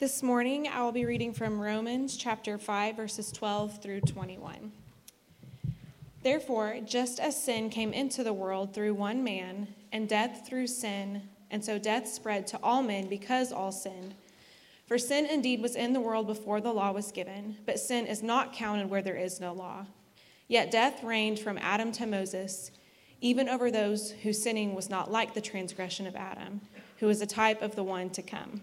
This morning, I will be reading from Romans chapter 5, verses 12 through 21. Therefore, just as sin came into the world through one man, and death through sin, and so death spread to all men because all sinned. For sin indeed was in the world before the law was given, but sin is not counted where there is no law. Yet death reigned from Adam to Moses, even over those whose sinning was not like the transgression of Adam, who is a type of the one to come.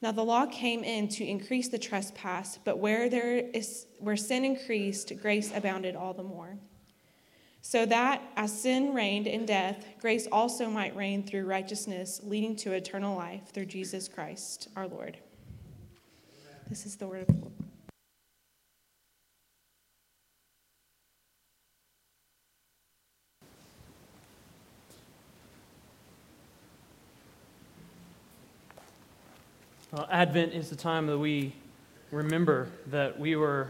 Now the law came in to increase the trespass, but where there is where sin increased, grace abounded all the more. So that as sin reigned in death, grace also might reign through righteousness, leading to eternal life through Jesus Christ our Lord. This is the word of the Lord. Well, Advent is the time that we remember that we were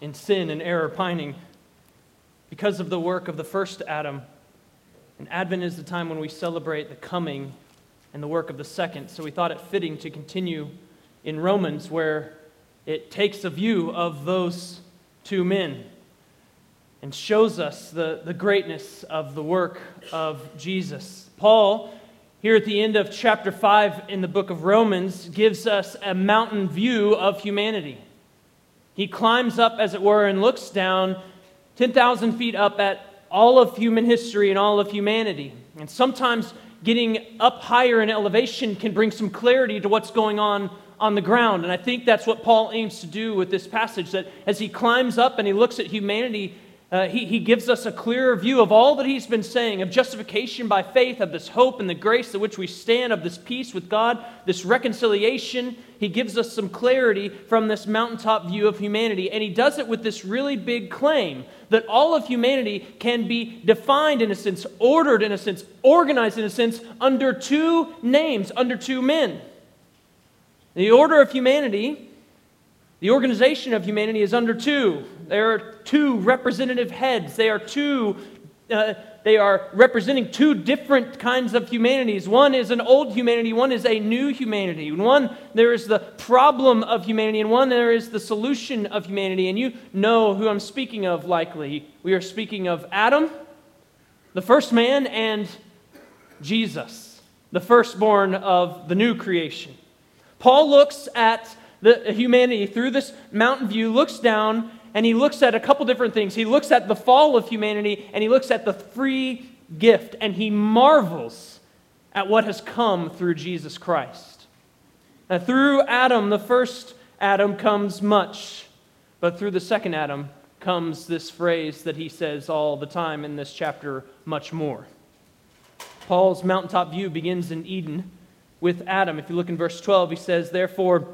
in sin and error pining because of the work of the first Adam. And Advent is the time when we celebrate the coming and the work of the second. So we thought it fitting to continue in Romans, where it takes a view of those two men and shows us the, the greatness of the work of Jesus. Paul here at the end of chapter 5 in the book of Romans gives us a mountain view of humanity. He climbs up, as it were, and looks down 10,000 feet up at all of human history and all of humanity. And sometimes getting up higher in elevation can bring some clarity to what's going on on the ground. And I think that's what Paul aims to do with this passage that as he climbs up and he looks at humanity uh, he, he gives us a clearer view of all that he's been saying of justification by faith, of this hope and the grace to which we stand, of this peace with God, this reconciliation. He gives us some clarity from this mountaintop view of humanity. And he does it with this really big claim that all of humanity can be defined in a sense, ordered in a sense, organized in a sense, under two names, under two men. The order of humanity the organization of humanity is under two. There are two representative heads. They are two. Uh, they are representing two different kinds of humanities. One is an old humanity, one is a new humanity. one, there is the problem of humanity, and one, there is the solution of humanity. And you know who I'm speaking of, likely. We are speaking of Adam, the first man, and Jesus, the firstborn of the new creation. Paul looks at the humanity through this mountain view looks down and he looks at a couple different things. He looks at the fall of humanity and he looks at the free gift and he marvels at what has come through Jesus Christ. Now, through Adam, the first Adam, comes much, but through the second Adam comes this phrase that he says all the time in this chapter much more. Paul's mountaintop view begins in Eden with Adam. If you look in verse 12, he says, Therefore,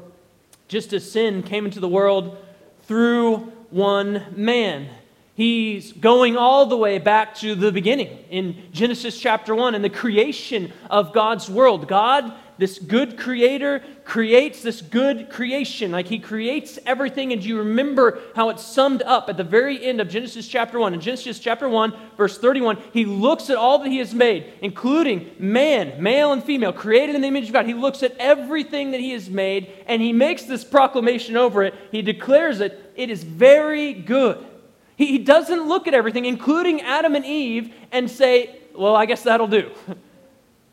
just as sin came into the world through one man. He's going all the way back to the beginning in Genesis chapter 1 and the creation of God's world. God this good creator creates this good creation. Like he creates everything. And you remember how it's summed up at the very end of Genesis chapter 1? In Genesis chapter 1, verse 31, he looks at all that he has made, including man, male and female, created in the image of God. He looks at everything that he has made and he makes this proclamation over it. He declares it, it is very good. He, he doesn't look at everything, including Adam and Eve, and say, well, I guess that'll do.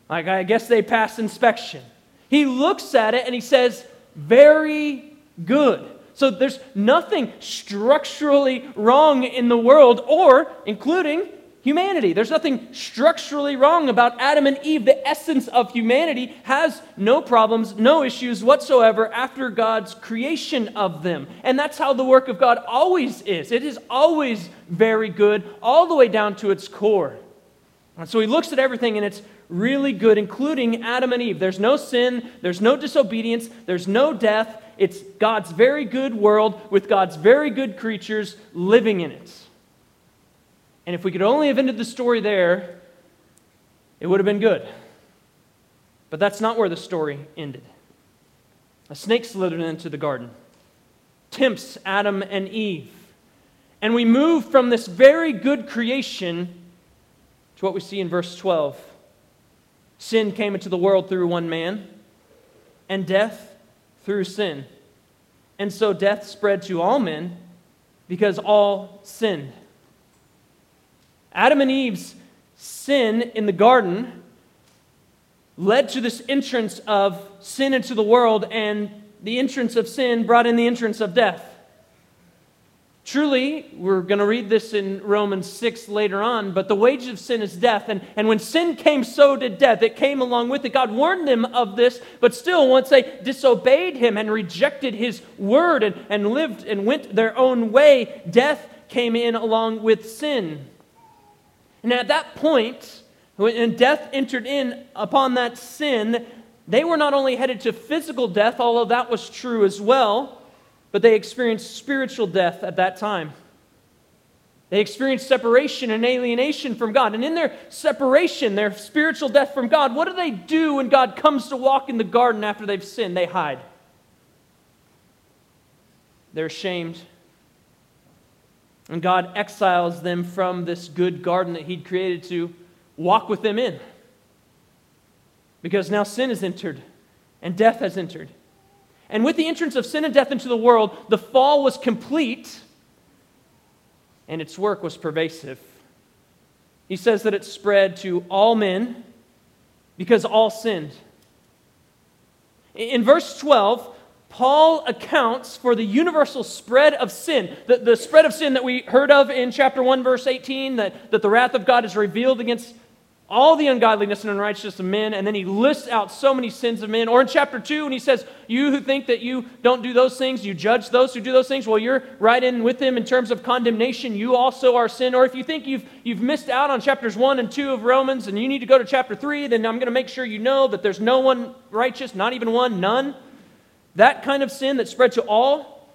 Like, I guess they passed inspection. He looks at it and he says, Very good. So there's nothing structurally wrong in the world, or including humanity. There's nothing structurally wrong about Adam and Eve. The essence of humanity has no problems, no issues whatsoever after God's creation of them. And that's how the work of God always is. It is always very good, all the way down to its core. And so he looks at everything and it's really good, including Adam and Eve. There's no sin, there's no disobedience, there's no death. It's God's very good world with God's very good creatures living in it. And if we could only have ended the story there, it would have been good. But that's not where the story ended. A snake slithered into the garden, tempts Adam and Eve. And we move from this very good creation to what we see in verse 12. Sin came into the world through one man, and death through sin. And so death spread to all men because all sinned. Adam and Eve's sin in the garden led to this entrance of sin into the world, and the entrance of sin brought in the entrance of death. Truly, we're going to read this in Romans 6 later on, but the wages of sin is death. And, and when sin came, so did death. It came along with it. God warned them of this, but still, once they disobeyed him and rejected his word and, and lived and went their own way, death came in along with sin. And at that point, when death entered in upon that sin, they were not only headed to physical death, although that was true as well, but they experienced spiritual death at that time. They experienced separation and alienation from God. And in their separation, their spiritual death from God, what do they do when God comes to walk in the garden after they've sinned? They hide. They're ashamed and God exiles them from this good garden that He'd created to walk with them in. Because now sin has entered and death has entered. And with the entrance of sin and death into the world, the fall was complete and its work was pervasive. He says that it spread to all men because all sinned. In verse 12, Paul accounts for the universal spread of sin, the, the spread of sin that we heard of in chapter 1, verse 18, that, that the wrath of God is revealed against all the ungodliness and unrighteousness of men, and then he lists out so many sins of men. Or in chapter 2, when he says, You who think that you don't do those things, you judge those who do those things, well, you're right in with him in terms of condemnation. You also are sin. Or if you think you've, you've missed out on chapters 1 and 2 of Romans and you need to go to chapter 3, then I'm going to make sure you know that there's no one righteous, not even one, none. That kind of sin that spread to all,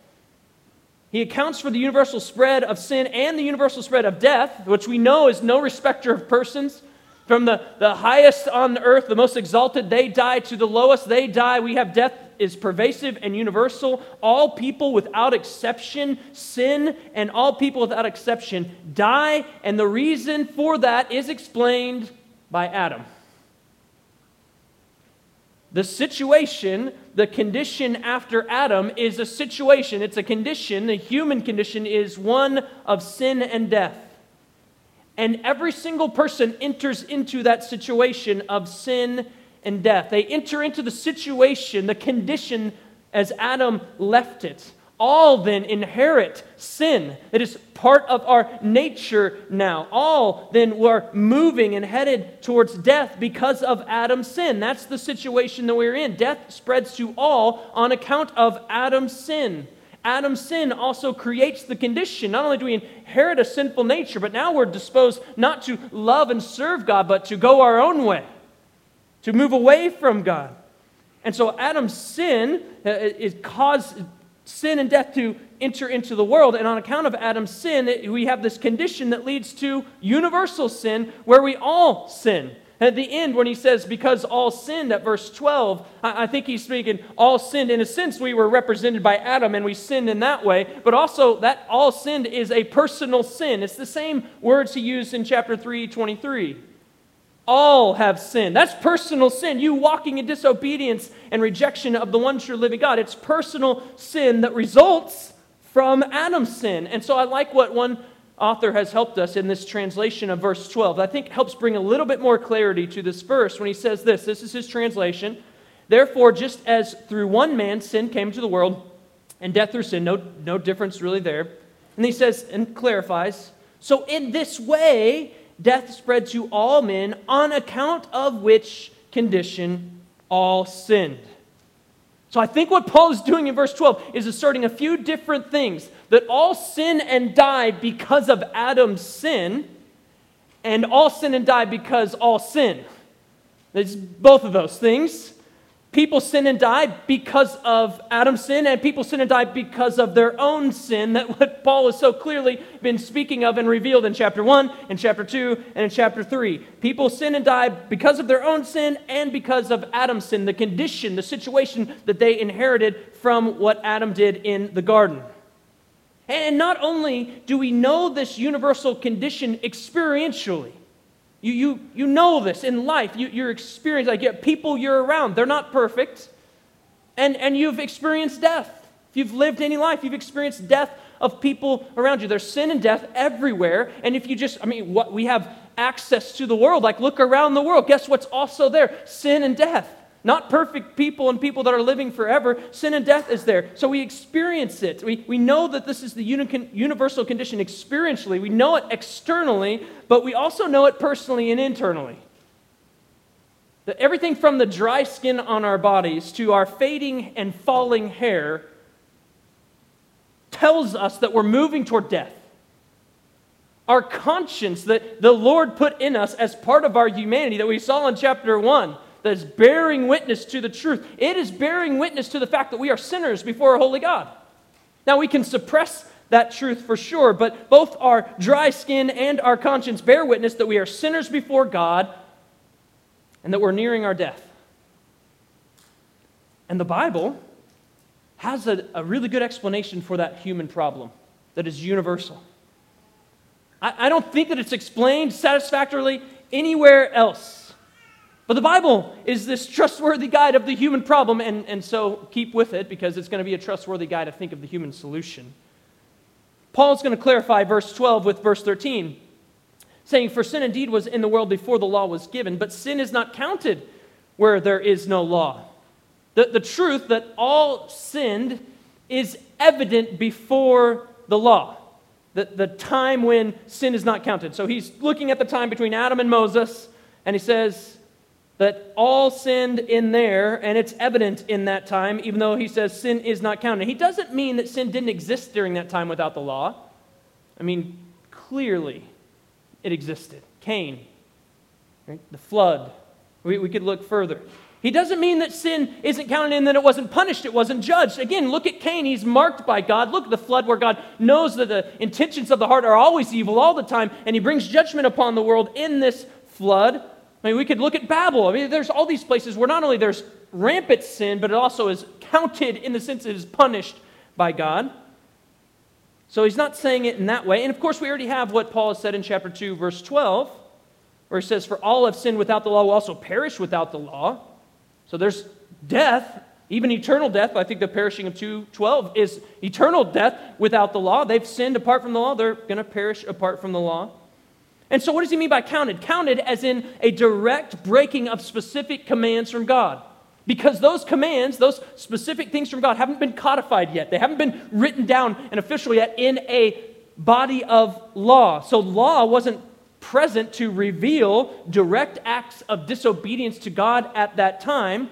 he accounts for the universal spread of sin and the universal spread of death, which we know is no respecter of persons. From the, the highest on earth, the most exalted, they die, to the lowest, they die. We have death is pervasive and universal. All people without exception sin, and all people without exception die. And the reason for that is explained by Adam. The situation, the condition after Adam is a situation, it's a condition, the human condition is one of sin and death. And every single person enters into that situation of sin and death. They enter into the situation, the condition as Adam left it all then inherit sin. It is part of our nature now. All then were moving and headed towards death because of Adam's sin. That's the situation that we're in. Death spreads to all on account of Adam's sin. Adam's sin also creates the condition. Not only do we inherit a sinful nature, but now we're disposed not to love and serve God, but to go our own way, to move away from God. And so Adam's sin uh, is caused sin and death to enter into the world. And on account of Adam's sin, we have this condition that leads to universal sin where we all sin. At the end, when he says, because all sinned at verse 12, I think he's speaking, all sinned. In a sense, we were represented by Adam and we sinned in that way, but also that all sinned is a personal sin. It's the same words he used in chapter 3, 23 all have sinned. That's personal sin. You walking in disobedience and rejection of the one true living God. It's personal sin that results from Adam's sin. And so I like what one author has helped us in this translation of verse 12. I think helps bring a little bit more clarity to this verse when he says this. This is his translation. Therefore, just as through one man sin came to the world, and death through sin. No, no difference really there. And he says and clarifies so, in this way, death spread to all men, on account of which condition all sinned. So, I think what Paul is doing in verse 12 is asserting a few different things that all sin and die because of Adam's sin, and all sin and die because all sin. It's both of those things. People sin and die because of Adam's sin, and people sin and die because of their own sin. That what Paul has so clearly been speaking of and revealed in chapter 1, in chapter 2, and in chapter 3. People sin and die because of their own sin and because of Adam's sin, the condition, the situation that they inherited from what Adam did in the garden. And not only do we know this universal condition experientially, you, you, you know this in life. You, you're like you people you're around, they're not perfect. And, and you've experienced death. If you've lived any life, you've experienced death of people around you. There's sin and death everywhere. And if you just, I mean, what we have access to the world, like look around the world, guess what's also there? Sin and death. Not perfect people and people that are living forever. Sin and death is there. So we experience it. We, we know that this is the uni- universal condition experientially. We know it externally, but we also know it personally and internally. That everything from the dry skin on our bodies to our fading and falling hair tells us that we're moving toward death. Our conscience that the Lord put in us as part of our humanity that we saw in chapter 1 that is bearing witness to the truth. It is bearing witness to the fact that we are sinners before a holy God. Now, we can suppress that truth for sure, but both our dry skin and our conscience bear witness that we are sinners before God and that we're nearing our death. And the Bible has a, a really good explanation for that human problem that is universal. I, I don't think that it's explained satisfactorily anywhere else. But the Bible is this trustworthy guide of the human problem, and, and so keep with it because it's going to be a trustworthy guide to think of the human solution. Paul's going to clarify verse 12 with verse 13, saying, For sin indeed was in the world before the law was given, but sin is not counted where there is no law. The, the truth that all sinned is evident before the law. The, the time when sin is not counted. So he's looking at the time between Adam and Moses, and he says, that all sinned in there, and it's evident in that time, even though he says sin is not counted. He doesn't mean that sin didn't exist during that time without the law. I mean, clearly it existed. Cain, right? the flood. We, we could look further. He doesn't mean that sin isn't counted in that it wasn't punished, it wasn't judged. Again, look at Cain. He's marked by God. Look at the flood where God knows that the intentions of the heart are always evil all the time, and he brings judgment upon the world in this flood. I mean, we could look at Babel. I mean, there's all these places where not only there's rampant sin, but it also is counted in the sense it is punished by God. So he's not saying it in that way. And of course, we already have what Paul has said in chapter 2, verse 12, where he says, For all have sinned without the law will also perish without the law. So there's death, even eternal death. I think the perishing of 2:12 is eternal death without the law. They've sinned apart from the law, they're going to perish apart from the law. And so, what does he mean by counted? Counted as in a direct breaking of specific commands from God. Because those commands, those specific things from God, haven't been codified yet. They haven't been written down and official yet in a body of law. So, law wasn't present to reveal direct acts of disobedience to God at that time.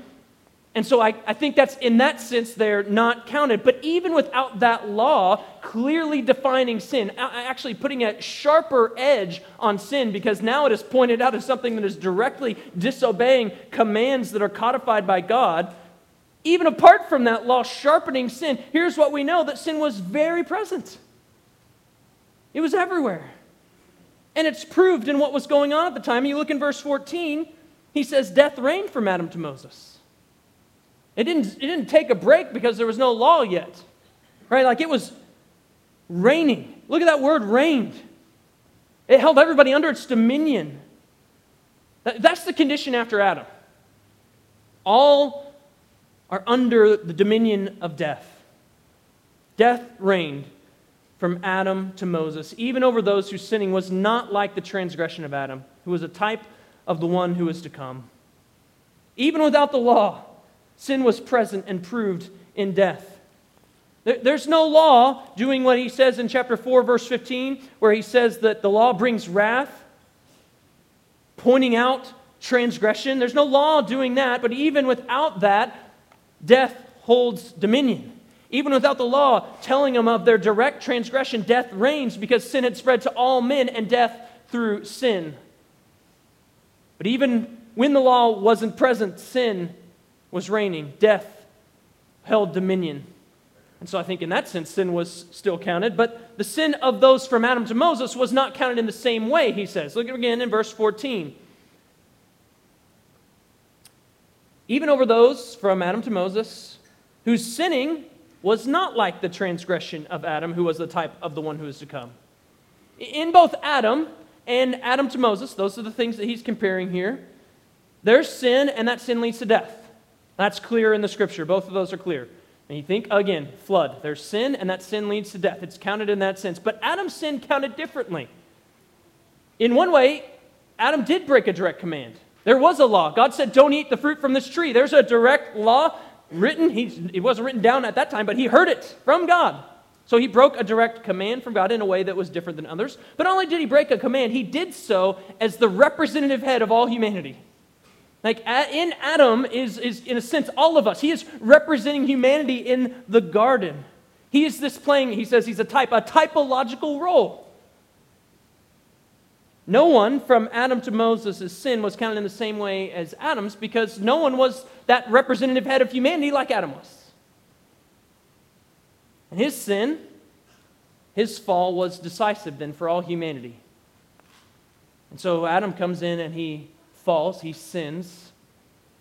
And so I, I think that's in that sense they're not counted. But even without that law clearly defining sin, actually putting a sharper edge on sin, because now it is pointed out as something that is directly disobeying commands that are codified by God. Even apart from that law sharpening sin, here's what we know that sin was very present. It was everywhere. And it's proved in what was going on at the time. You look in verse 14, he says, Death reigned from Adam to Moses. It didn't, it didn't take a break because there was no law yet. Right? Like it was reigning. Look at that word reigned. It held everybody under its dominion. That's the condition after Adam. All are under the dominion of death. Death reigned from Adam to Moses, even over those whose sinning was not like the transgression of Adam, who was a type of the one who is to come. Even without the law, Sin was present and proved in death. There's no law doing what he says in chapter 4, verse 15, where he says that the law brings wrath, pointing out transgression. There's no law doing that, but even without that, death holds dominion. Even without the law telling them of their direct transgression, death reigns because sin had spread to all men and death through sin. But even when the law wasn't present, sin was reigning, death held dominion. And so I think in that sense, sin was still counted. But the sin of those from Adam to Moses was not counted in the same way, he says. Look again in verse 14. Even over those from Adam to Moses, whose sinning was not like the transgression of Adam, who was the type of the one who is to come. In both Adam and Adam to Moses, those are the things that he's comparing here. There's sin, and that sin leads to death. That's clear in the scripture. Both of those are clear. And you think, again, flood. There's sin, and that sin leads to death. It's counted in that sense. But Adam's sin counted differently. In one way, Adam did break a direct command. There was a law. God said, Don't eat the fruit from this tree. There's a direct law written. He, it wasn't written down at that time, but he heard it from God. So he broke a direct command from God in a way that was different than others. But not only did he break a command, he did so as the representative head of all humanity. Like in Adam is, is, in a sense, all of us. He is representing humanity in the garden. He is this playing, he says he's a type, a typological role. No one from Adam to Moses' sin was counted in the same way as Adam's because no one was that representative head of humanity like Adam was. And his sin, his fall, was decisive then for all humanity. And so Adam comes in and he falls, he sins,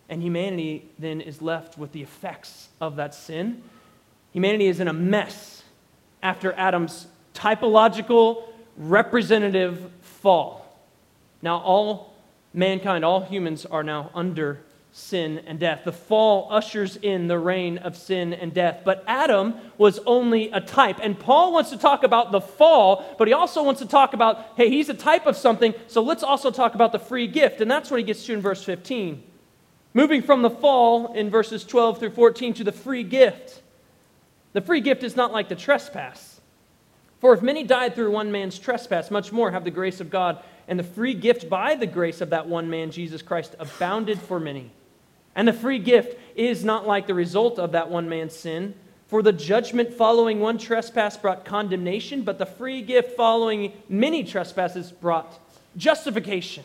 and humanity then is left with the effects of that sin. Humanity is in a mess after Adam's typological representative fall. Now, all mankind, all humans are now under sin and death. The fall ushers in the reign of sin and death. But Adam was only a type. And Paul wants to talk about the fall, but he also wants to talk about, hey, he's a type of something, so let's also talk about the free gift. And that's what he gets to in verse 15. Moving from the fall in verses 12 through 14 to the free gift. The free gift is not like the trespass. For if many died through one man's trespass, much more have the grace of God and the free gift by the grace of that one man, Jesus Christ, abounded for many. And the free gift is not like the result of that one man's sin. For the judgment following one trespass brought condemnation, but the free gift following many trespasses brought justification.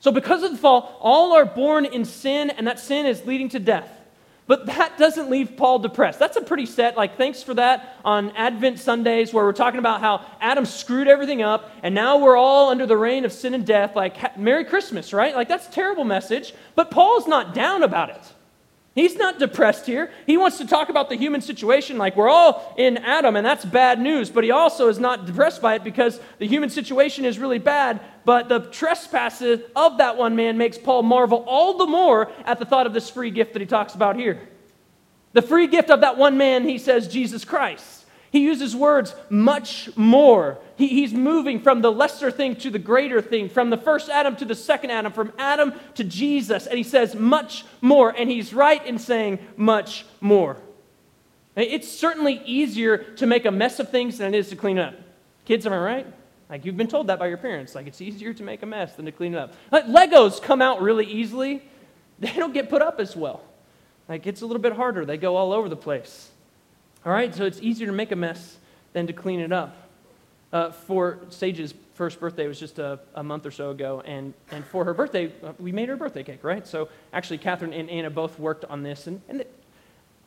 So, because of the fall, all are born in sin, and that sin is leading to death. But that doesn't leave Paul depressed. That's a pretty set, like, thanks for that on Advent Sundays, where we're talking about how Adam screwed everything up, and now we're all under the reign of sin and death. Like, Merry Christmas, right? Like, that's a terrible message. But Paul's not down about it. He's not depressed here. He wants to talk about the human situation like we're all in Adam, and that's bad news. But he also is not depressed by it because the human situation is really bad. But the trespasses of that one man makes Paul marvel all the more at the thought of this free gift that he talks about here. The free gift of that one man, he says, Jesus Christ. He uses words much more. He, he's moving from the lesser thing to the greater thing, from the first Adam to the second Adam, from Adam to Jesus. And he says much more. And he's right in saying much more. It's certainly easier to make a mess of things than it is to clean up. Kids, am I right? Like you've been told that by your parents. Like it's easier to make a mess than to clean it up. Like Legos come out really easily, they don't get put up as well. Like it's a little bit harder, they go all over the place. All right, so it's easier to make a mess than to clean it up. Uh, for Sage's first birthday was just a, a, month or so ago, and, and for her birthday, uh, we made her birthday cake, right? So actually, Catherine and Anna both worked on this, and, and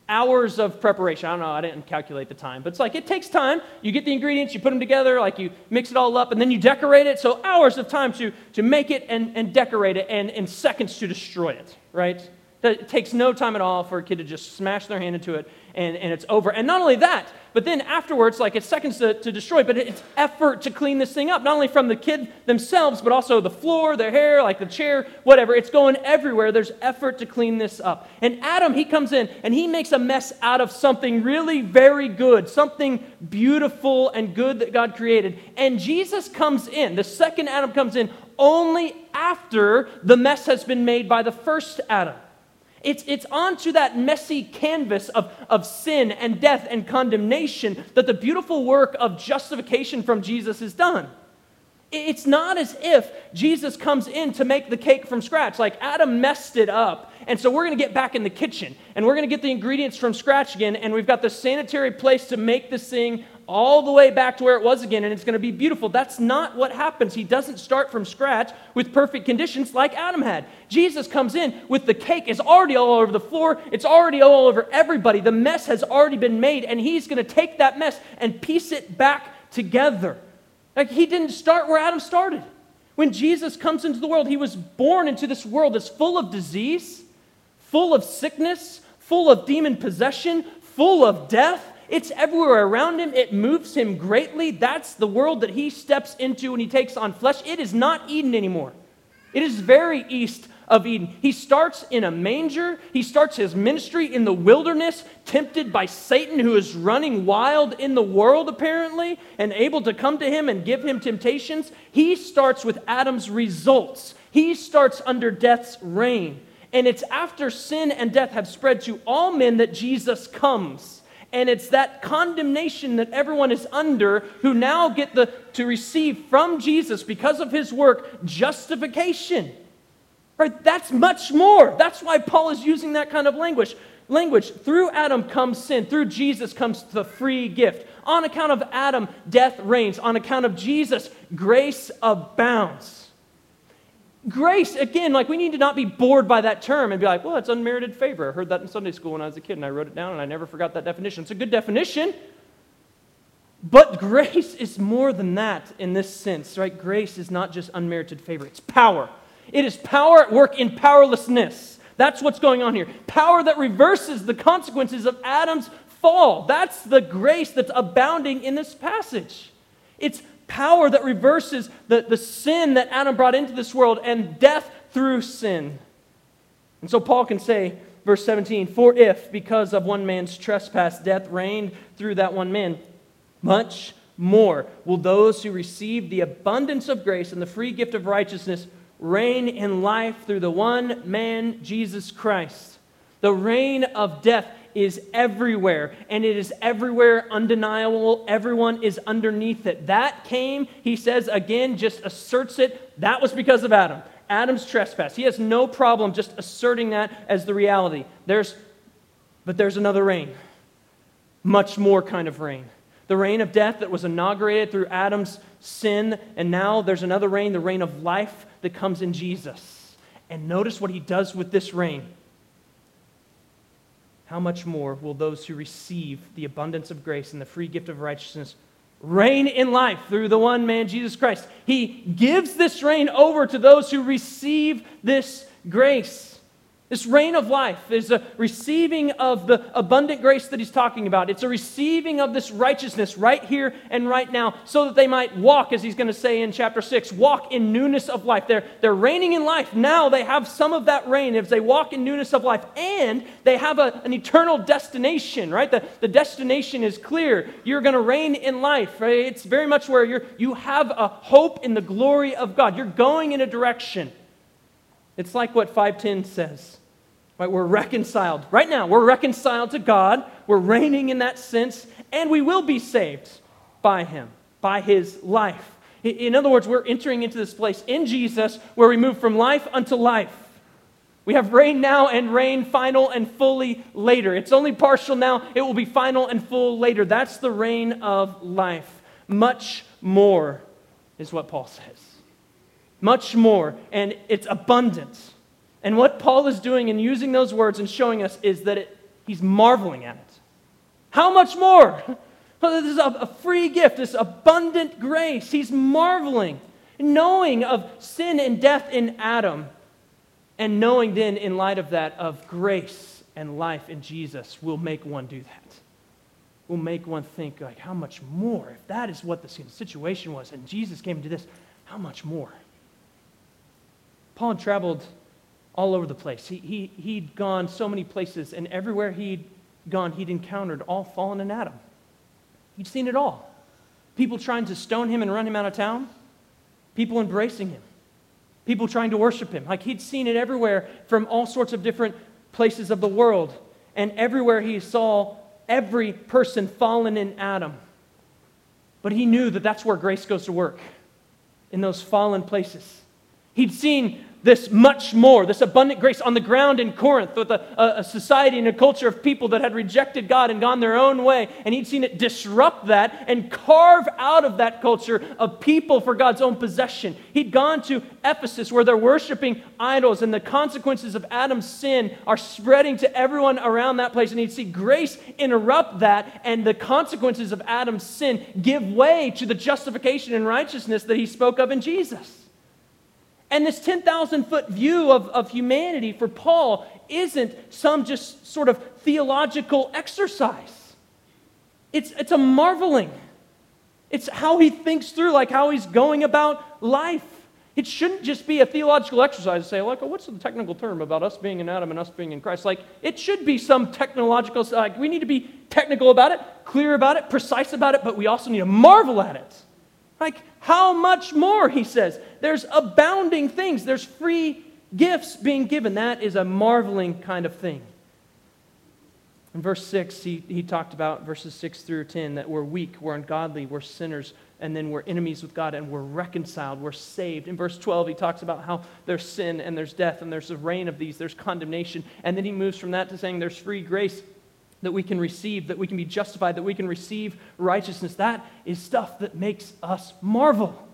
hours of preparation. I don't know, I didn't calculate the time, but it's like it takes time. You get the ingredients, you put them together, like you mix it all up, and then you decorate it. So hours of time to, to make it and, and decorate it, and, and seconds to destroy it, right? It takes no time at all for a kid to just smash their hand into it and, and it's over. And not only that, but then afterwards, like it's seconds to, to destroy, but it's effort to clean this thing up, not only from the kid themselves, but also the floor, their hair, like the chair, whatever. It's going everywhere. There's effort to clean this up. And Adam, he comes in and he makes a mess out of something really very good, something beautiful and good that God created. And Jesus comes in, the second Adam comes in only after the mess has been made by the first Adam. It's, it's onto that messy canvas of, of sin and death and condemnation that the beautiful work of justification from Jesus is done. It's not as if Jesus comes in to make the cake from scratch. Like Adam messed it up. And so we're going to get back in the kitchen and we're going to get the ingredients from scratch again. And we've got the sanitary place to make this thing all the way back to where it was again. And it's going to be beautiful. That's not what happens. He doesn't start from scratch with perfect conditions like Adam had. Jesus comes in with the cake is already all over the floor. It's already all over everybody. The mess has already been made. And he's going to take that mess and piece it back together. Like he didn't start where Adam started. When Jesus comes into the world, he was born into this world that's full of disease, full of sickness, full of demon possession, full of death. It's everywhere around him. It moves him greatly. That's the world that he steps into when he takes on flesh. It is not Eden anymore. It is very east of Eden. He starts in a manger. He starts his ministry in the wilderness, tempted by Satan, who is running wild in the world, apparently, and able to come to him and give him temptations. He starts with Adam's results. He starts under death's reign. And it's after sin and death have spread to all men that Jesus comes. And it's that condemnation that everyone is under who now get the, to receive from Jesus because of his work justification. Right? That's much more. That's why Paul is using that kind of language. Language. Through Adam comes sin. Through Jesus comes the free gift. On account of Adam, death reigns. On account of Jesus, grace abounds. Grace, again, like we need to not be bored by that term and be like, well, it's unmerited favor. I heard that in Sunday school when I was a kid and I wrote it down and I never forgot that definition. It's a good definition. But grace is more than that in this sense, right? Grace is not just unmerited favor, it's power. It is power at work in powerlessness. That's what's going on here. Power that reverses the consequences of Adam's fall. That's the grace that's abounding in this passage. It's power that reverses the, the sin that Adam brought into this world and death through sin. And so Paul can say, verse 17, For if, because of one man's trespass, death reigned through that one man, much more will those who receive the abundance of grace and the free gift of righteousness reign in life through the one man, Jesus Christ. The reign of death is everywhere, and it is everywhere undeniable. Everyone is underneath it. That came, he says again, just asserts it. That was because of Adam. Adam's trespass. He has no problem just asserting that as the reality. There's, but there's another reign, much more kind of reign. The reign of death that was inaugurated through Adam's sin, and now there's another reign, the reign of life that comes in Jesus. And notice what he does with this reign. How much more will those who receive the abundance of grace and the free gift of righteousness reign in life through the one man, Jesus Christ? He gives this reign over to those who receive this grace. This reign of life is a receiving of the abundant grace that he's talking about. It's a receiving of this righteousness right here and right now so that they might walk, as he's going to say in chapter 6, walk in newness of life. They're, they're reigning in life. Now they have some of that reign as they walk in newness of life, and they have a, an eternal destination, right? The, the destination is clear. You're going to reign in life. Right? It's very much where you're, you have a hope in the glory of God. You're going in a direction. It's like what 510 says. Right? We're reconciled. Right now, we're reconciled to God. We're reigning in that sense, and we will be saved by Him, by His life. In other words, we're entering into this place in Jesus where we move from life unto life. We have reign now and reign final and fully later. It's only partial now, it will be final and full later. That's the reign of life. Much more is what Paul says. Much more, and it's abundance. And what Paul is doing in using those words and showing us is that it, he's marveling at it. How much more? This is a, free gift, this abundant grace. He's marveling, knowing of sin and death in Adam, and knowing then, in light of that, of grace and life in Jesus, will make one do that. Will make one think, like, how much more? If that is what the situation was, and Jesus came to this, how much more? Paul traveled all over the place. He, he, he'd gone so many places, and everywhere he'd gone, he'd encountered all fallen in Adam. He'd seen it all. People trying to stone him and run him out of town, people embracing him, people trying to worship him. Like he'd seen it everywhere from all sorts of different places of the world, and everywhere he saw every person fallen in Adam. But he knew that that's where grace goes to work, in those fallen places. He'd seen this much more, this abundant grace on the ground in Corinth with a, a, society and a culture of people that had rejected God and gone their own way. And he'd seen it disrupt that and carve out of that culture of people for God's own possession. He'd gone to Ephesus where they're worshiping idols and the consequences of Adam's sin are spreading to everyone around that place. And he'd see grace interrupt that and the consequences of Adam's sin give way to the justification and righteousness that he spoke of in Jesus. And this 10,000 foot view of, of humanity for Paul isn't some just sort of theological exercise. It's, it's a marveling. It's how he thinks through, like how he's going about life. It shouldn't just be a theological exercise to say, like, oh, what's the technical term about us being in Adam and us being in Christ? Like, it should be some technological, like, we need to be technical about it, clear about it, precise about it, but we also need to marvel at it. Like, how much more, he says? There's abounding things, there's free gifts being given. That is a marveling kind of thing. In verse 6, he, he talked about verses 6 through 10 that we're weak, we're ungodly, we're sinners, and then we're enemies with God and we're reconciled, we're saved. In verse 12, he talks about how there's sin and there's death and there's a reign of these, there's condemnation. And then he moves from that to saying there's free grace that we can receive, that we can be justified, that we can receive righteousness. That is stuff that makes us marvel.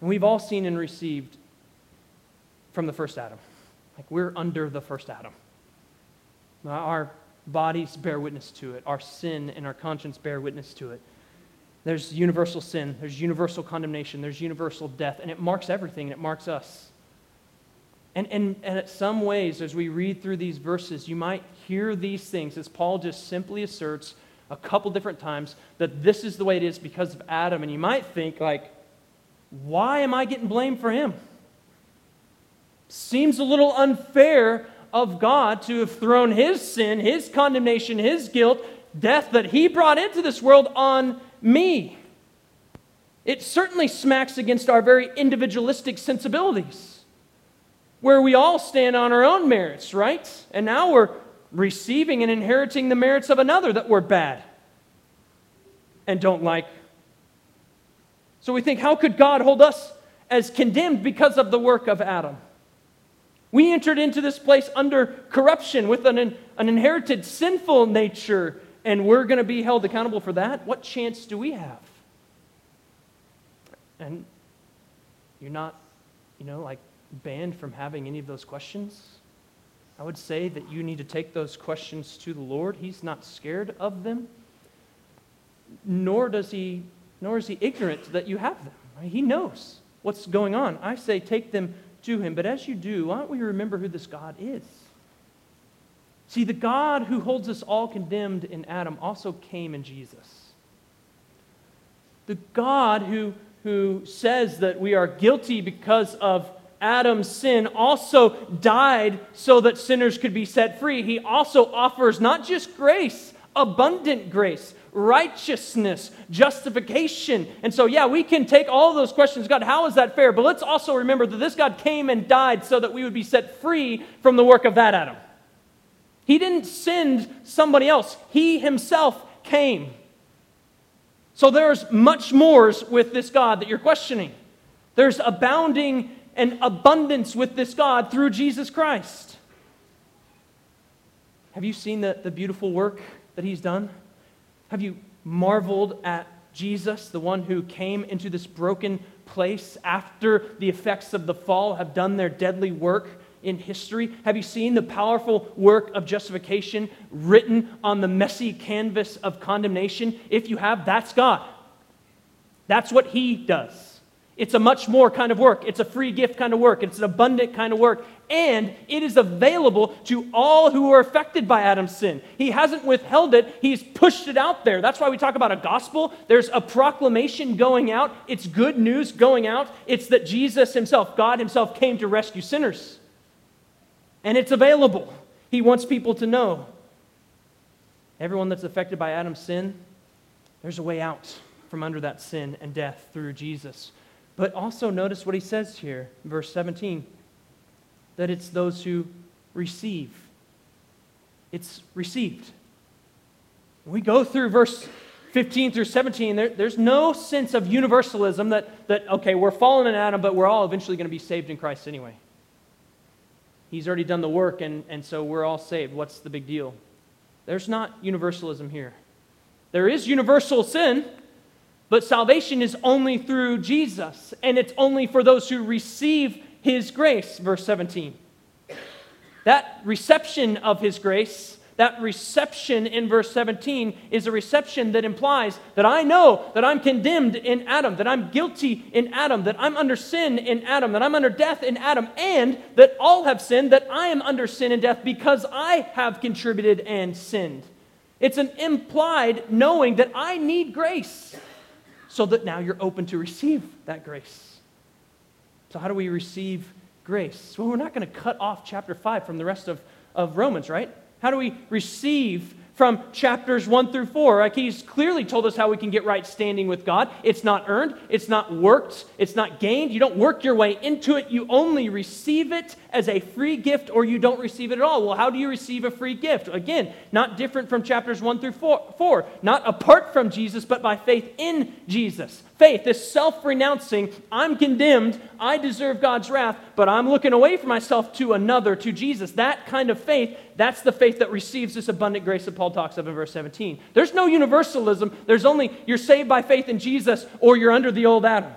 And we've all seen and received from the first Adam. Like we're under the first Adam. Our bodies bear witness to it, our sin and our conscience bear witness to it. There's universal sin, there's universal condemnation, there's universal death, and it marks everything, and it marks us. And, and, and in some ways, as we read through these verses, you might hear these things as Paul just simply asserts a couple different times that this is the way it is because of Adam. And you might think, like, why am I getting blamed for him? Seems a little unfair of God to have thrown his sin, his condemnation, his guilt, death that he brought into this world on me. It certainly smacks against our very individualistic sensibilities where we all stand on our own merits, right? And now we're receiving and inheriting the merits of another that we're bad and don't like. So we think, how could God hold us as condemned because of the work of Adam? We entered into this place under corruption with an, an inherited sinful nature, and we're going to be held accountable for that. What chance do we have? And you're not, you know, like banned from having any of those questions. I would say that you need to take those questions to the Lord. He's not scared of them, nor does he, nor is he ignorant that you have them. He knows what's going on. I say take them to him. But as you do, why don't we remember who this God is? See, the God who holds us all condemned in Adam also came in Jesus. The God who, who says that we are guilty because of Adam's sin also died so that sinners could be set free. He also offers not just grace, abundant grace, righteousness, justification. And so, yeah, we can take all those questions God, how is that fair? But let's also remember that this God came and died so that we would be set free from the work of that Adam. He didn't send somebody else, He Himself came. So there's much more with this God that you're questioning. There's abounding and abundance with this God through Jesus Christ. Have you seen the, the beautiful work that he's done? Have you marveled at Jesus, the one who came into this broken place after the effects of the fall have done their deadly work in history? Have you seen the powerful work of justification written on the messy canvas of condemnation? If you have, that's God. That's what He does. It's a much more kind of work. It's a free gift kind of work. It's an abundant kind of work. And it is available to all who are affected by Adam's sin. He hasn't withheld it, he's pushed it out there. That's why we talk about a gospel. There's a proclamation going out, it's good news going out. It's that Jesus himself, God himself, came to rescue sinners. And it's available. He wants people to know. Everyone that's affected by Adam's sin, there's a way out from under that sin and death through Jesus. But also notice what he says here, verse 17 that it's those who receive. It's received. When we go through verse 15 through 17, there, there's no sense of universalism that, that, okay, we're fallen in Adam, but we're all eventually going to be saved in Christ anyway. He's already done the work, and, and so we're all saved. What's the big deal? There's not universalism here. There is universal sin, but salvation is only through Jesus, and it's only for those who receive his grace, verse 17. That reception of his grace that reception in verse 17 is a reception that implies that I know that I'm condemned in Adam, that I'm guilty in Adam, that I'm under sin in Adam, that I'm under death in Adam, and that all have sinned, that I am under sin and death because I have contributed and sinned. It's an implied knowing that I need grace, so that now you're open to receive that grace. So, how do we receive grace? Well, we're not going to cut off chapter 5 from the rest of, of Romans, right? How do we receive from chapters 1 through 4. Like he's clearly told us how we can get right standing with God. It's not earned, it's not worked, it's not gained. You don't work your way into it. You only receive it as a free gift or you don't receive it at all. Well, how do you receive a free gift? Again, not different from chapters 1 through 4, 4. not apart from Jesus, but by faith in Jesus. Faith, this self renouncing, I'm condemned, I deserve God's wrath, but I'm looking away from myself to another, to Jesus. That kind of faith, that's the faith that receives this abundant grace that Paul talks of in verse 17. There's no universalism. There's only you're saved by faith in Jesus or you're under the old Adam.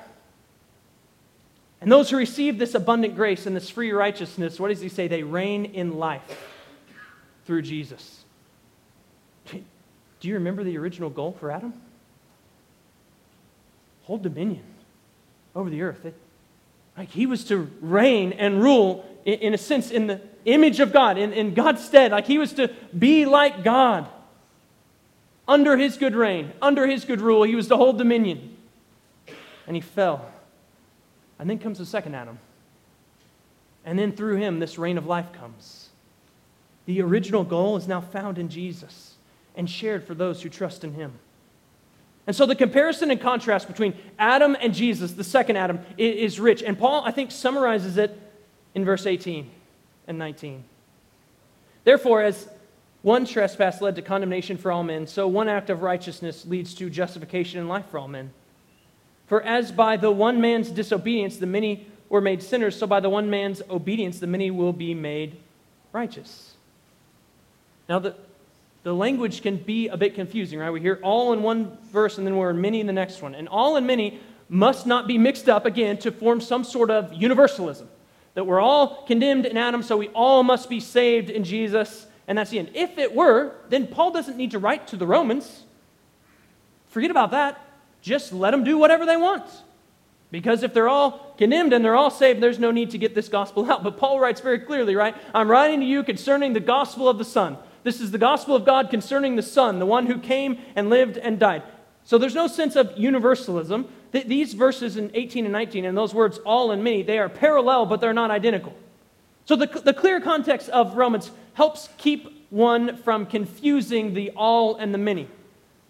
And those who receive this abundant grace and this free righteousness, what does he say? They reign in life through Jesus. Do you remember the original goal for Adam? hold dominion over the earth. It, like he was to reign and rule, in, in, a sense, in the image of God, in, in God's stead. Like he was to be like God. Under his good reign, under his good rule, he was to hold dominion. And he fell. And then comes the second Adam. And then through him, this reign of life comes. The original goal is now found in Jesus and shared for those who trust in him. And so the comparison and contrast between Adam and Jesus, the second Adam, is rich. And Paul, I think, summarizes it in verse 18 and 19. Therefore, as one trespass led to condemnation for all men, so one act of righteousness leads to justification and life for all men. For as by the one man's disobedience the many were made sinners, so by the one man's obedience the many will be made righteous. Now, the, the language can be a bit confusing, right? We hear all in one verse and then we're in many in the next one. And all and many must not be mixed up again to form some sort of universalism. That we're all condemned in Adam, so we all must be saved in Jesus, and that's the end. If it were, then Paul doesn't need to write to the Romans. Forget about that. Just let them do whatever they want. Because if they're all condemned and they're all saved, there's no need to get this gospel out. But Paul writes very clearly, right? I'm writing to you concerning the gospel of the Son. This is the gospel of God concerning the Son, the one who came and lived and died. So there's no sense of universalism. These verses in 18 and 19 and those words, all and many, they are parallel, but they're not identical. So the, the clear context of Romans helps keep one from confusing the all and the many.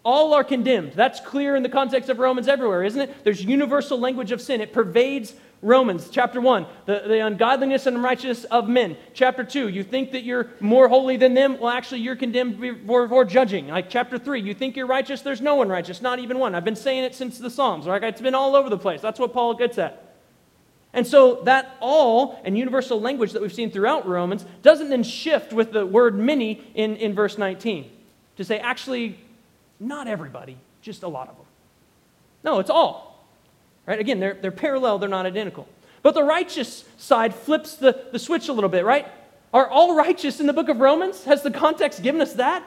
All are condemned. That's clear in the context of Romans everywhere, isn't it? There's universal language of sin. It pervades Romans chapter 1, the, the ungodliness and unrighteousness of men. Chapter 2, you think that you're more holy than them? Well, actually, you're condemned before judging. Like chapter 3, you think you're righteous? There's no one righteous, not even one. I've been saying it since the Psalms. Right? It's been all over the place. That's what Paul gets at. And so that all and universal language that we've seen throughout Romans doesn't then shift with the word many in, in verse 19 to say, actually, not everybody, just a lot of them. No, it's all. Right? Again, they're, they're parallel, they're not identical. But the righteous side flips the, the switch a little bit, right? Are all righteous in the book of Romans? Has the context given us that?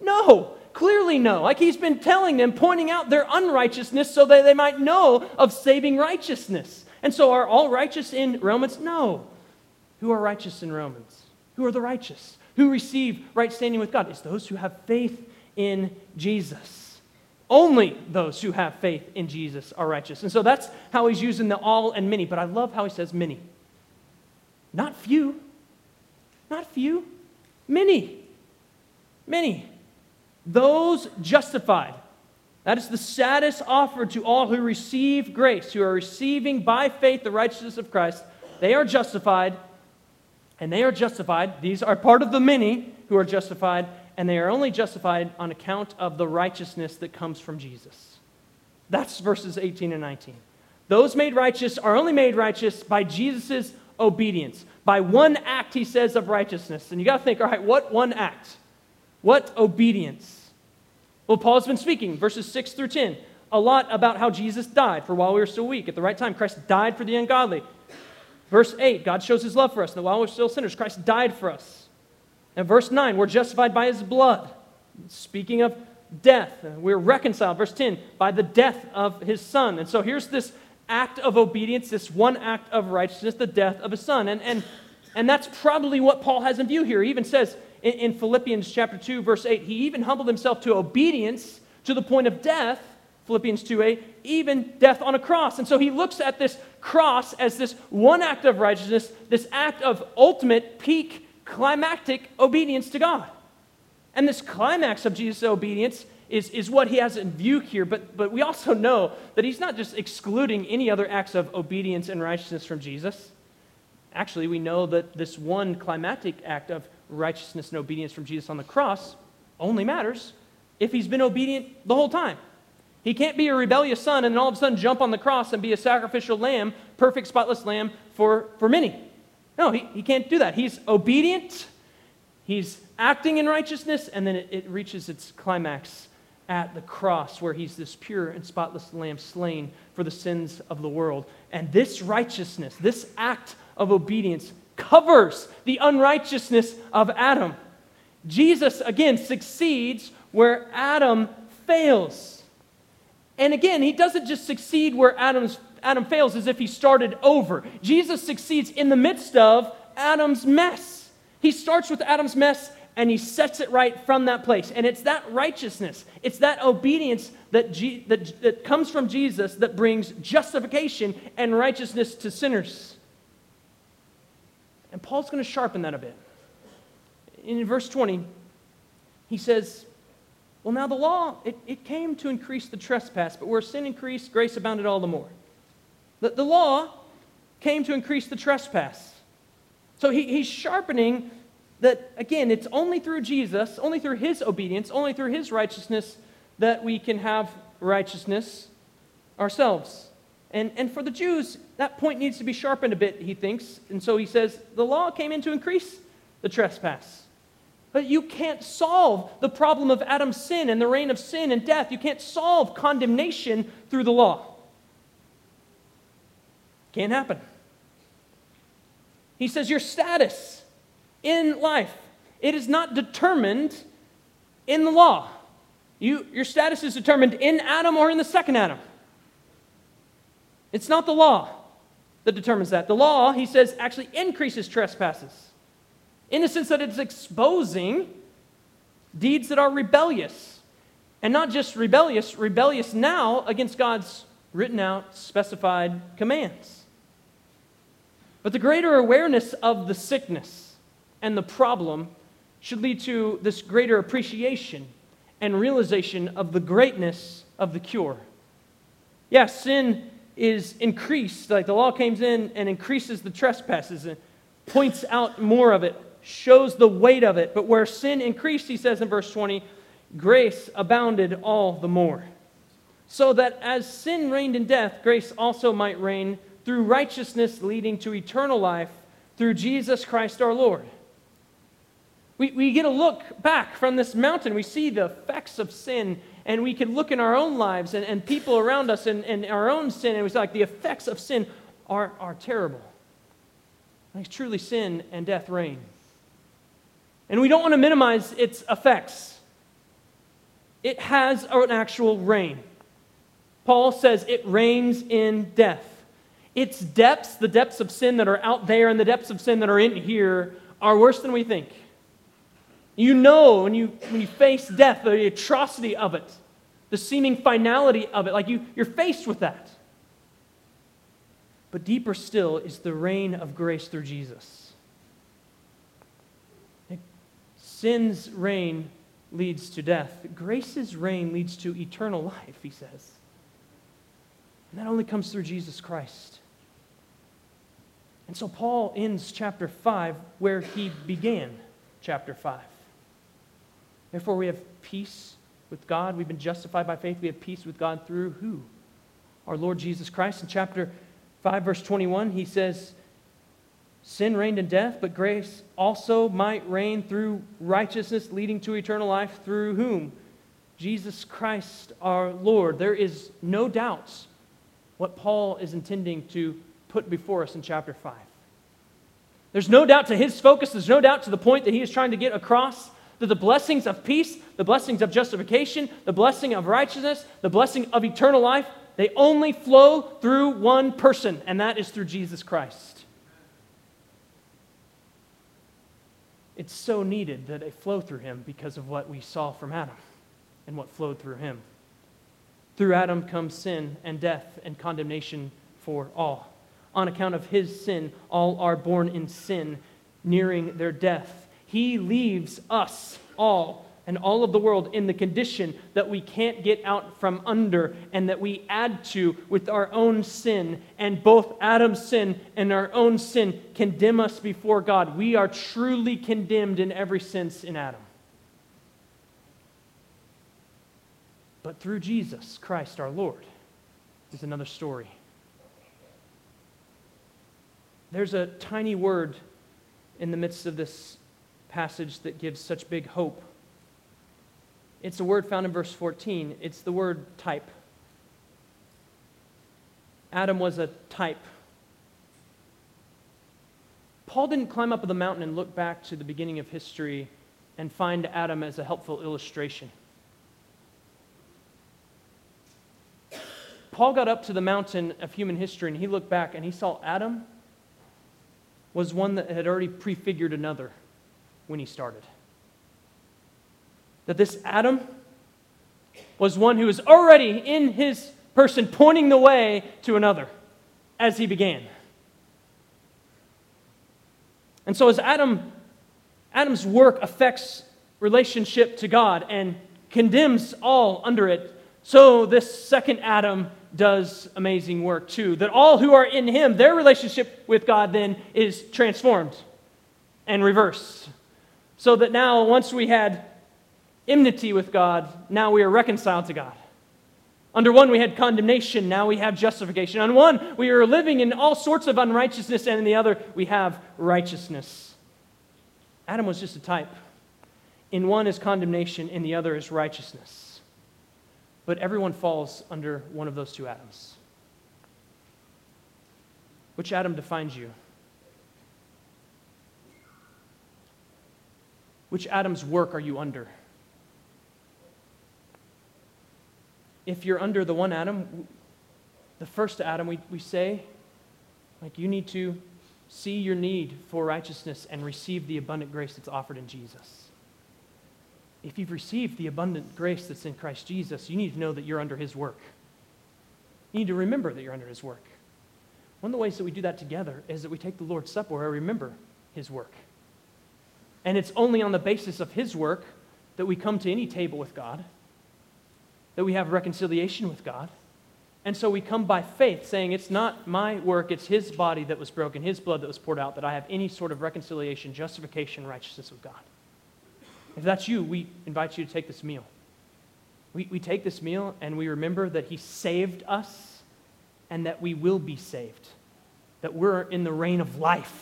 No, clearly no. Like he's been telling them, pointing out their unrighteousness so that they might know of saving righteousness. And so are all righteous in Romans? No. Who are righteous in Romans? Who are the righteous? Who receive right standing with God? It's those who have faith in Jesus. Only those who have faith in Jesus are righteous. And so that's how he's using the all and many. But I love how he says many. Not few. Not few. Many. Many. Those justified. That is the saddest offer to all who receive grace, who are receiving by faith the righteousness of Christ. They are justified And they are justified. These are part of the many who are justified, and they are only justified on account of the righteousness that comes from Jesus. That's verses 18 and 19. Those made righteous are only made righteous by Jesus' obedience, by one act, he says, of righteousness. And you got to think, all right, what one act? What obedience? Well, Paul's been speaking, verses 6 through 10, a lot about how Jesus died for while we were still weak. At the right time, Christ died for the ungodly. Verse 8, God shows his love for us, and while we're still sinners, Christ died for us. And verse 9, we're justified by his blood. Speaking of death, we're reconciled, verse 10, by the death of his son. And so here's this act of obedience, this one act of righteousness, the death of his son. And, and, and that's probably what Paul has in view here. He even says in, in Philippians chapter 2, verse 8, he even humbled himself to obedience to the point of death, Philippians 2 8, even death on a cross. And so he looks at this cross as this one act of righteousness, this act of ultimate, peak, climactic obedience to God. And this climax of Jesus' obedience is, is what he has in view here, but, but we also know that he's not just excluding any other acts of obedience and righteousness from Jesus. Actually, we know that this one climactic act of righteousness and obedience from Jesus on the cross only matters if he's been obedient the whole time. He can't be a rebellious son and then all of a sudden jump on the cross and be a sacrificial lamb, perfect, spotless lamb for, for many. No, he, he can't do that. He's obedient, he's acting in righteousness, and then it, it reaches its climax at the cross where he's this pure and spotless lamb slain for the sins of the world. And this righteousness, this act of obedience, covers the unrighteousness of Adam. Jesus, again, succeeds where Adam fails. And again, he doesn't just succeed where Adam's, Adam fails as if he started over. Jesus succeeds in the midst of Adam's mess. He starts with Adam's mess and he sets it right from that place. And it's that righteousness, it's that obedience that, G- that, that comes from Jesus that brings justification and righteousness to sinners. And Paul's going to sharpen that a bit. In verse 20, he says, Well, now the law, it, it came to increase the trespass, but where sin increased, grace abounded all the more. The, the law came to increase the trespass. So he, he's sharpening that, again, it's only through Jesus, only through his obedience, only through his righteousness that we can have righteousness ourselves. And, and for the Jews, that point needs to be sharpened a bit, he thinks. And so he says, the law came in to increase the trespass. But you can't solve the problem of Adam's sin and the reign of sin and death. You can't solve condemnation through the law. Can't happen. He says, Your status in life. It is not determined in the law. You, your status is determined in Adam or in the second Adam. It's not the law that determines that. The law, he says, actually increases trespasses in the sense that it's exposing deeds that are rebellious. And not just rebellious, rebellious now against God's written out, specified commands. But the greater awareness of the sickness and the problem should lead to this greater appreciation and realization of the greatness of the cure. Yes, yeah, sin is increased, like the law comes in and increases the trespasses and points out more of it, shows the weight of it. But where sin increased, he says in verse 20, grace abounded all the more. So that as sin reigned in death, grace also might reign through righteousness leading to eternal life through Jesus Christ our Lord. We, we get a look back from this mountain. We see the effects of sin, and we can look in our own lives and, and people around us and, and our own sin, and we see like the effects of sin are, are terrible. Like truly, sin and death reign. And we don't want to minimize its effects. It has an actual reign. Paul says it reigns in death. Its depths, the depths of sin that are out there and the depths of sin that are in here, are worse than we think. You know when you, when you face death, the atrocity of it, the seeming finality of it, like you, you're faced with that. But deeper still is the reign of grace through Jesus. Sin's reign leads to death. Grace's reign leads to eternal life, he says. And that only comes through Jesus Christ. And so Paul ends chapter 5 where he began chapter 5. Therefore, we have peace with God. We've been justified by faith. We have peace with God through who? Our Lord Jesus Christ. In chapter 5, verse 21, he says, Sin reigned in death, but grace also might reign through righteousness, leading to eternal life, through whom? Jesus Christ our Lord. There is no doubt what Paul is intending to put before us in chapter 5. There's no doubt to his focus, there's no doubt to the point that he is trying to get across that the blessings of peace, the blessings of justification, the blessing of righteousness, the blessing of eternal life, they only flow through one person, and that is through Jesus Christ. It's so needed that they flow through him because of what we saw from Adam and what flowed through him. Through Adam comes sin and death and condemnation for all. On account of his sin, all are born in sin, nearing their death. He leaves us all and all of the world in the condition that we can't get out from under and that we add to with our own sin. And both Adam's sin and our own sin condemn us before God. We are truly condemned in every sense in Adam. But through Jesus Christ our Lord is another story. There's a tiny word in the midst of this passage that gives such big hope. It's a word found in verse 14. It's the word type. Adam was a type. Paul didn't climb up the mountain and look back to the beginning of history and find Adam as a helpful illustration. Paul got up to the mountain of human history and he looked back and he saw Adam was one that had already prefigured another when he started. That this Adam was one who was already in his person pointing the way to another as he began. And so as Adam Adam's work affects relationship to God and condemns all under it, so this second Adam does amazing work too. That all who are in him, their relationship with God then is transformed and reversed. So that now, once we had enmity with God, now we are reconciled to God. Under one, we had condemnation, now we have justification. On one, we are living in all sorts of unrighteousness, and in the other, we have righteousness. Adam was just a type. In one is condemnation, in the other is righteousness. But everyone falls under one of those two Adams. Which Adam defines you? Which Adam's work are you under? If you're under the one Adam, the first Adam, we, we say, like, you need to see your need for righteousness and receive the abundant grace that's offered in Jesus if you've received the abundant grace that's in Christ Jesus, you need to know that you're under His work. You need to remember that you're under His work. One of the ways that we do that together is that we take the Lord's Supper we remember His work. And it's only on the basis of His work that we come to any table with God, that we have reconciliation with God. And so we come by faith, saying, It's not my work, it's His body that was broken, His blood that was poured out, that I have any sort of reconciliation, justification, righteousness with God. If that's you, we invite you to take this meal. We, we take this meal and we remember that He saved us and that we will be saved, that we're in the reign of life